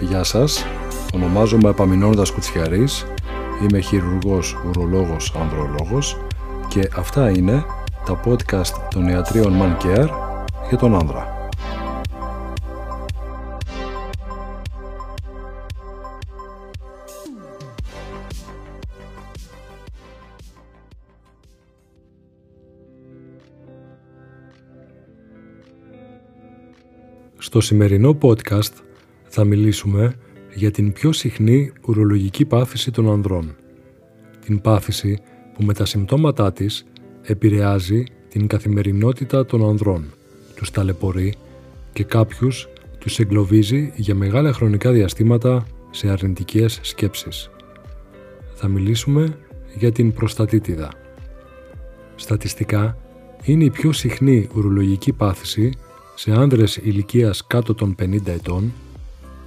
Γεια σας, ονομάζομαι Επαμινώντας Κουτσιαρής, είμαι χειρουργός, ουρολόγος, ανδρολόγος και αυτά είναι τα podcast των ιατρίων Man Care για τον άνδρα. Στο σημερινό podcast θα μιλήσουμε για την πιο συχνή ουρολογική πάθηση των ανδρών. Την πάθηση που με τα συμπτώματά της επηρεάζει την καθημερινότητα των ανδρών, τους ταλαιπωρεί και κάποιους τους εγκλωβίζει για μεγάλα χρονικά διαστήματα σε αρνητικές σκέψεις. Θα μιλήσουμε για την προστατήτιδα. Στατιστικά, είναι η πιο συχνή ουρολογική πάθηση σε άνδρες ηλικίας κάτω των 50 ετών,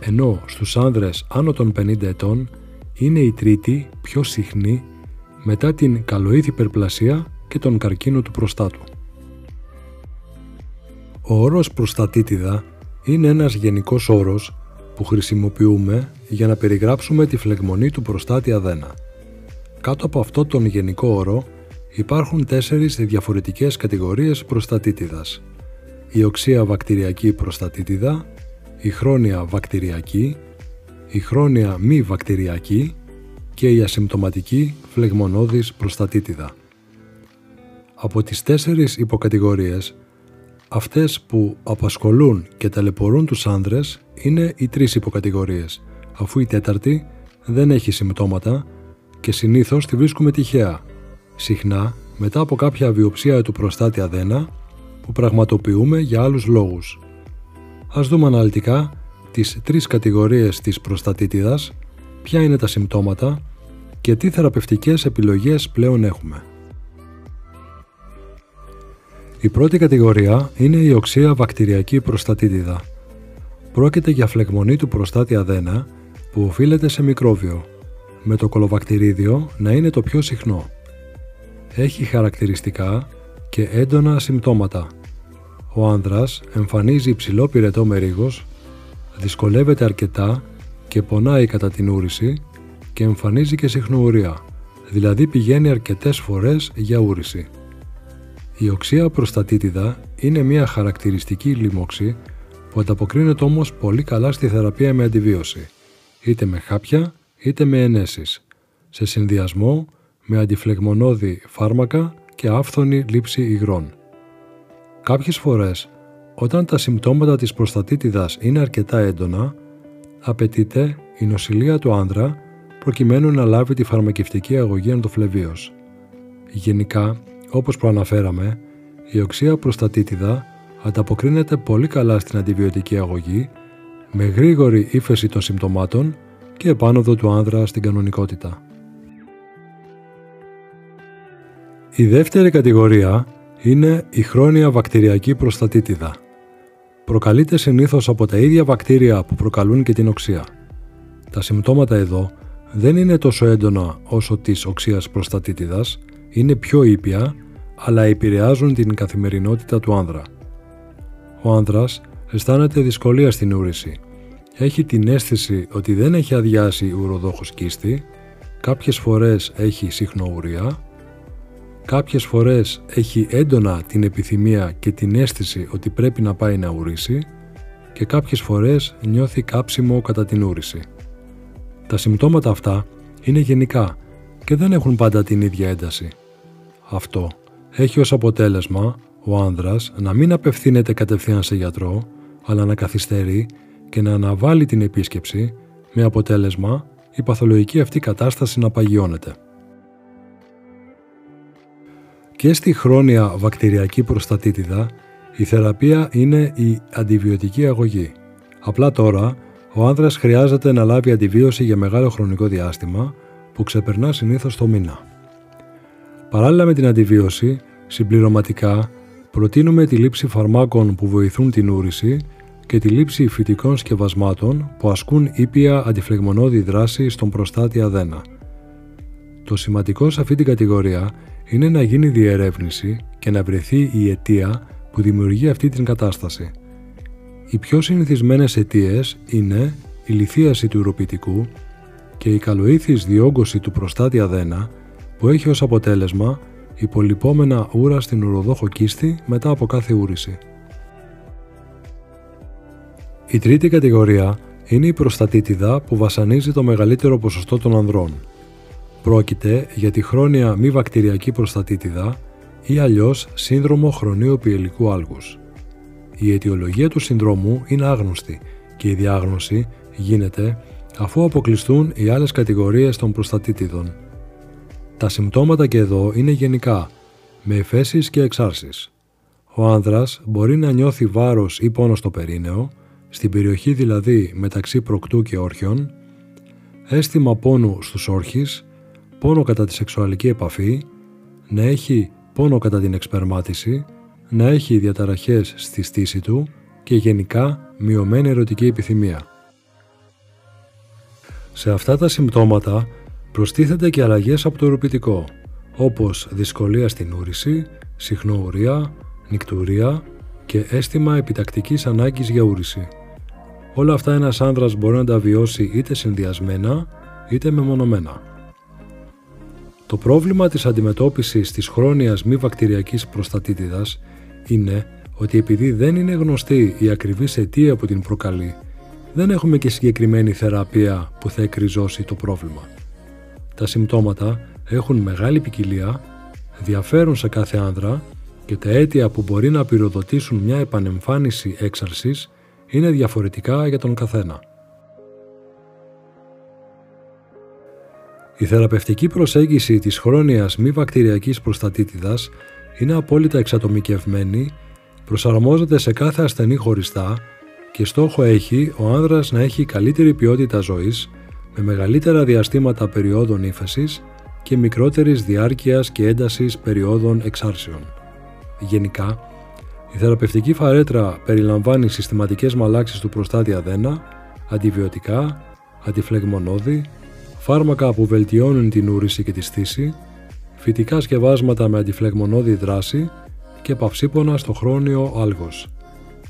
ενώ στους άνδρες άνω των 50 ετών είναι η τρίτη πιο συχνή μετά την καλοήθη υπερπλασία και τον καρκίνο του προστάτου. Ο όρος προστατήτιδα είναι ένας γενικός όρος που χρησιμοποιούμε για να περιγράψουμε τη φλεγμονή του προστάτη αδένα. Κάτω από αυτό τον γενικό όρο υπάρχουν τέσσερις διαφορετικές κατηγορίες προστατήτιδας – η οξία βακτηριακή προστατήτιδα, η χρόνια βακτηριακή, η χρόνια μη βακτηριακή και η ασυμπτωματική φλεγμονώδης προστατήτιδα. Από τις τέσσερις υποκατηγορίες, αυτές που απασχολούν και ταλαιπωρούν τους άνδρες είναι οι τρεις υποκατηγορίες, αφού η τέταρτη δεν έχει συμπτώματα και συνήθως τη βρίσκουμε τυχαία. Συχνά, μετά από κάποια βιοψία του προστάτη αδένα, που πραγματοποιούμε για άλλους λόγους. Ας δούμε αναλυτικά τις τρεις κατηγορίες της προστατήτιδας, ποια είναι τα συμπτώματα και τι θεραπευτικές επιλογές πλέον έχουμε. Η πρώτη κατηγορία είναι η οξία βακτηριακή προστατήτιδα. Πρόκειται για φλεγμονή του προστάτη αδένα που οφείλεται σε μικρόβιο, με το κολοβακτηρίδιο να είναι το πιο συχνό. Έχει χαρακτηριστικά και έντονα συμπτώματα. Ο άνδρας εμφανίζει υψηλό πυρετό μερίγος, δυσκολεύεται αρκετά και πονάει κατά την ούρηση και εμφανίζει και συχνοουρία, δηλαδή πηγαίνει αρκετές φορές για ούρηση. Η οξία προστατήτιδα είναι μια χαρακτηριστική λίμωξη που ανταποκρίνεται όμως πολύ καλά στη θεραπεία με αντιβίωση, είτε με χάπια είτε με ενέσεις, σε συνδυασμό με αντιφλεγμονώδη φάρμακα και άφθονη λήψη υγρών. Κάποιες φορές, όταν τα συμπτώματα της προστατήτιδας είναι αρκετά έντονα, απαιτείται η νοσηλεία του άνδρα προκειμένου να λάβει τη φαρμακευτική αγωγή αντοφλεβίως. Γενικά, όπως προαναφέραμε, η οξία προστατήτιδα ανταποκρίνεται πολύ καλά στην αντιβιωτική αγωγή με γρήγορη ύφεση των συμπτωμάτων και επάνωδο του άνδρα στην κανονικότητα. Η δεύτερη κατηγορία είναι η χρόνια βακτηριακή προστατήτιδα. Προκαλείται συνήθως από τα ίδια βακτήρια που προκαλούν και την οξία. Τα συμπτώματα εδώ δεν είναι τόσο έντονα όσο της οξίας προστατήτιδας, είναι πιο ήπια, αλλά επηρεάζουν την καθημερινότητα του άνδρα. Ο άνδρας αισθάνεται δυσκολία στην ούρηση. Έχει την αίσθηση ότι δεν έχει αδειάσει ουροδόχος κίστη, κάποιες φορές έχει συχνοουρία Κάποιες φορές έχει έντονα την επιθυμία και την αίσθηση ότι πρέπει να πάει να ουρήσει και κάποιες φορές νιώθει κάψιμο κατά την ούρηση. Τα συμπτώματα αυτά είναι γενικά και δεν έχουν πάντα την ίδια ένταση. Αυτό έχει ως αποτέλεσμα ο άνδρας να μην απευθύνεται κατευθείαν σε γιατρό, αλλά να καθυστερεί και να αναβάλει την επίσκεψη με αποτέλεσμα η παθολογική αυτή κατάσταση να παγιώνεται. Και στη χρόνια βακτηριακή προστατήτιδα η θεραπεία είναι η αντιβιωτική αγωγή. Απλά τώρα ο άνδρας χρειάζεται να λάβει αντιβίωση για μεγάλο χρονικό διάστημα που ξεπερνά συνήθως το μήνα. Παράλληλα με την αντιβίωση, συμπληρωματικά προτείνουμε τη λήψη φαρμάκων που βοηθούν την ούρηση και τη λήψη φυτικών σκευασμάτων που ασκούν ήπια αντιφλεγμονώδη δράση στον προστάτη αδένα. Το σημαντικό σε αυτή την κατηγορία είναι να γίνει διερεύνηση και να βρεθεί η αιτία που δημιουργεί αυτή την κατάσταση. Οι πιο συνηθισμένες αιτίες είναι η λιθίαση του ουροπητικού και η καλοήθης διόγκωση του προστάτη αδένα που έχει ως αποτέλεσμα υπολοιπόμενα ούρα στην ουροδόχο κίστη μετά από κάθε ούρηση. Η τρίτη κατηγορία είναι η προστατήτιδα που βασανίζει το μεγαλύτερο ποσοστό των ανδρών. Πρόκειται για τη χρόνια μη βακτηριακή προστατήτιδα ή αλλιώς σύνδρομο χρονίου πιελικού άλγους. Η αιτιολογία του συνδρόμου είναι άγνωστη και η διάγνωση γίνεται αφού αποκλειστούν οι άλλες κατηγορίες των προστατήτιδων. Τα συμπτώματα και εδώ είναι γενικά, με εφέσεις και εξάρσεις. Ο άνδρας μπορεί να νιώθει βάρος ή πόνος στο περίνεο, στην περιοχή δηλαδή μεταξύ προκτού και όρχιων, αίσθημα πόνου στους όρχεις, πόνο κατά τη σεξουαλική επαφή, να έχει πόνο κατά την εξπερμάτιση, να έχει διαταραχές στη στήση του και γενικά μειωμένη ερωτική επιθυμία. Σε αυτά τα συμπτώματα προστίθεται και αλλαγές από το ουροπητικό, όπως δυσκολία στην ούρηση, συχνοουρία, νικτουρία και αίσθημα επιτακτικής ανάγκης για ούρηση. Όλα αυτά ένας άνδρας μπορεί να τα βιώσει είτε συνδυασμένα είτε μεμονωμένα. Το πρόβλημα της αντιμετώπισης της χρόνιας μη βακτηριακής προστατήτιδας είναι ότι επειδή δεν είναι γνωστή η ακριβής αιτία που την προκαλεί, δεν έχουμε και συγκεκριμένη θεραπεία που θα εκριζώσει το πρόβλημα. Τα συμπτώματα έχουν μεγάλη ποικιλία, διαφέρουν σε κάθε άνδρα και τα αίτια που μπορεί να πυροδοτήσουν μια επανεμφάνιση έξαρσης είναι διαφορετικά για τον καθένα. Η θεραπευτική προσέγγιση της χρόνιας μη βακτηριακής προστατήτιδας είναι απόλυτα εξατομικευμένη, προσαρμόζεται σε κάθε ασθενή χωριστά και στόχο έχει ο άνδρας να έχει καλύτερη ποιότητα ζωής με μεγαλύτερα διαστήματα περιόδων ύφεσης και μικρότερης διάρκειας και έντασης περιόδων εξάρσεων. Γενικά, η θεραπευτική φαρέτρα περιλαμβάνει συστηματικές μαλάξεις του προστάτη αδένα, αντιβιωτικά, αντιφλεγμονώδη, φάρμακα που βελτιώνουν την ούρηση και τη στήση, φυτικά σκευάσματα με αντιφλεγμονώδη δράση και παυσίπονα στο χρόνιο άλγος.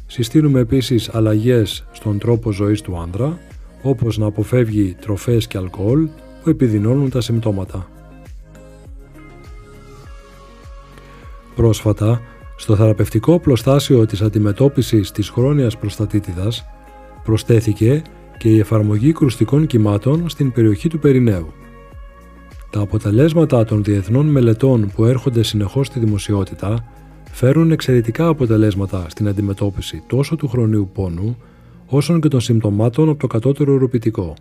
Συστήνουμε επίσης αλλαγές στον τρόπο ζωής του άνδρα, όπως να αποφεύγει τροφές και αλκοόλ που επιδεινώνουν τα συμπτώματα. Πρόσφατα, στο θεραπευτικό πλωστάσιο της αντιμετώπισης της χρόνιας προστατήτιδας προσθέθηκε και η εφαρμογή κρουστικών κυμάτων στην περιοχή του Περιναίου. Τα αποτελέσματα των διεθνών μελετών που έρχονται συνεχώς στη δημοσιότητα φέρουν εξαιρετικά αποτελέσματα στην αντιμετώπιση τόσο του χρονίου πόνου όσο και των συμπτωμάτων από το κατώτερο ουροπητικό.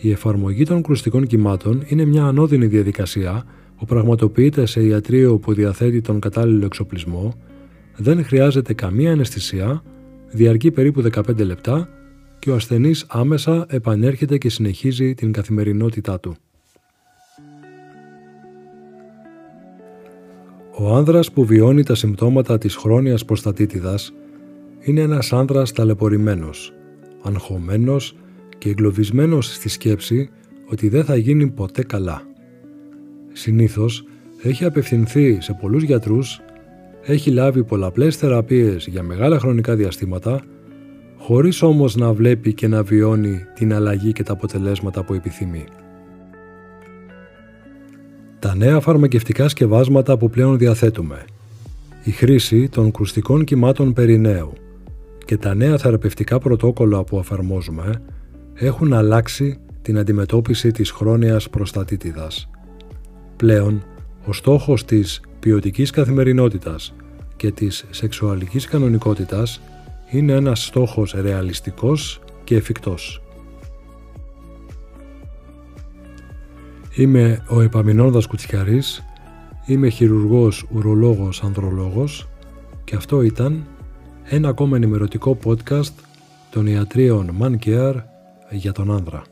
Η εφαρμογή των κρουστικών κυμάτων είναι μια ανώδυνη διαδικασία που πραγματοποιείται σε ιατρείο που διαθέτει τον κατάλληλο εξοπλισμό, δεν χρειάζεται καμία αναισθησία, διαρκεί περίπου 15 λεπτά και ο ασθενής άμεσα επανέρχεται και συνεχίζει την καθημερινότητά του. Ο άνδρας που βιώνει τα συμπτώματα της χρόνιας προστατήτιδας είναι ένας άνδρας ταλαιπωρημένος, αγχωμένος και εγκλωβισμένος στη σκέψη ότι δεν θα γίνει ποτέ καλά. Συνήθως έχει απευθυνθεί σε πολλούς γιατρούς, έχει λάβει πολλαπλές θεραπείες για μεγάλα χρονικά διαστήματα, χωρίς όμως να βλέπει και να βιώνει την αλλαγή και τα αποτελέσματα που επιθυμεί. Τα νέα φαρμακευτικά σκευάσματα που πλέον διαθέτουμε, η χρήση των κρουστικών κυμάτων περινέου και τα νέα θεραπευτικά πρωτόκολλα που εφαρμόζουμε έχουν αλλάξει την αντιμετώπιση της χρόνιας προστατήτιδας. Πλέον, ο στόχος της ποιοτικής καθημερινότητας και της σεξουαλικής κανονικότητας είναι ένας στόχος ρεαλιστικός και εφικτός. Είμαι ο Επαμινόνδας Κουτσιαρής, είμαι χειρουργός ουρολόγος ανδρολόγος και αυτό ήταν ένα ακόμα ενημερωτικό podcast των ιατρίων Man Care για τον άνδρα.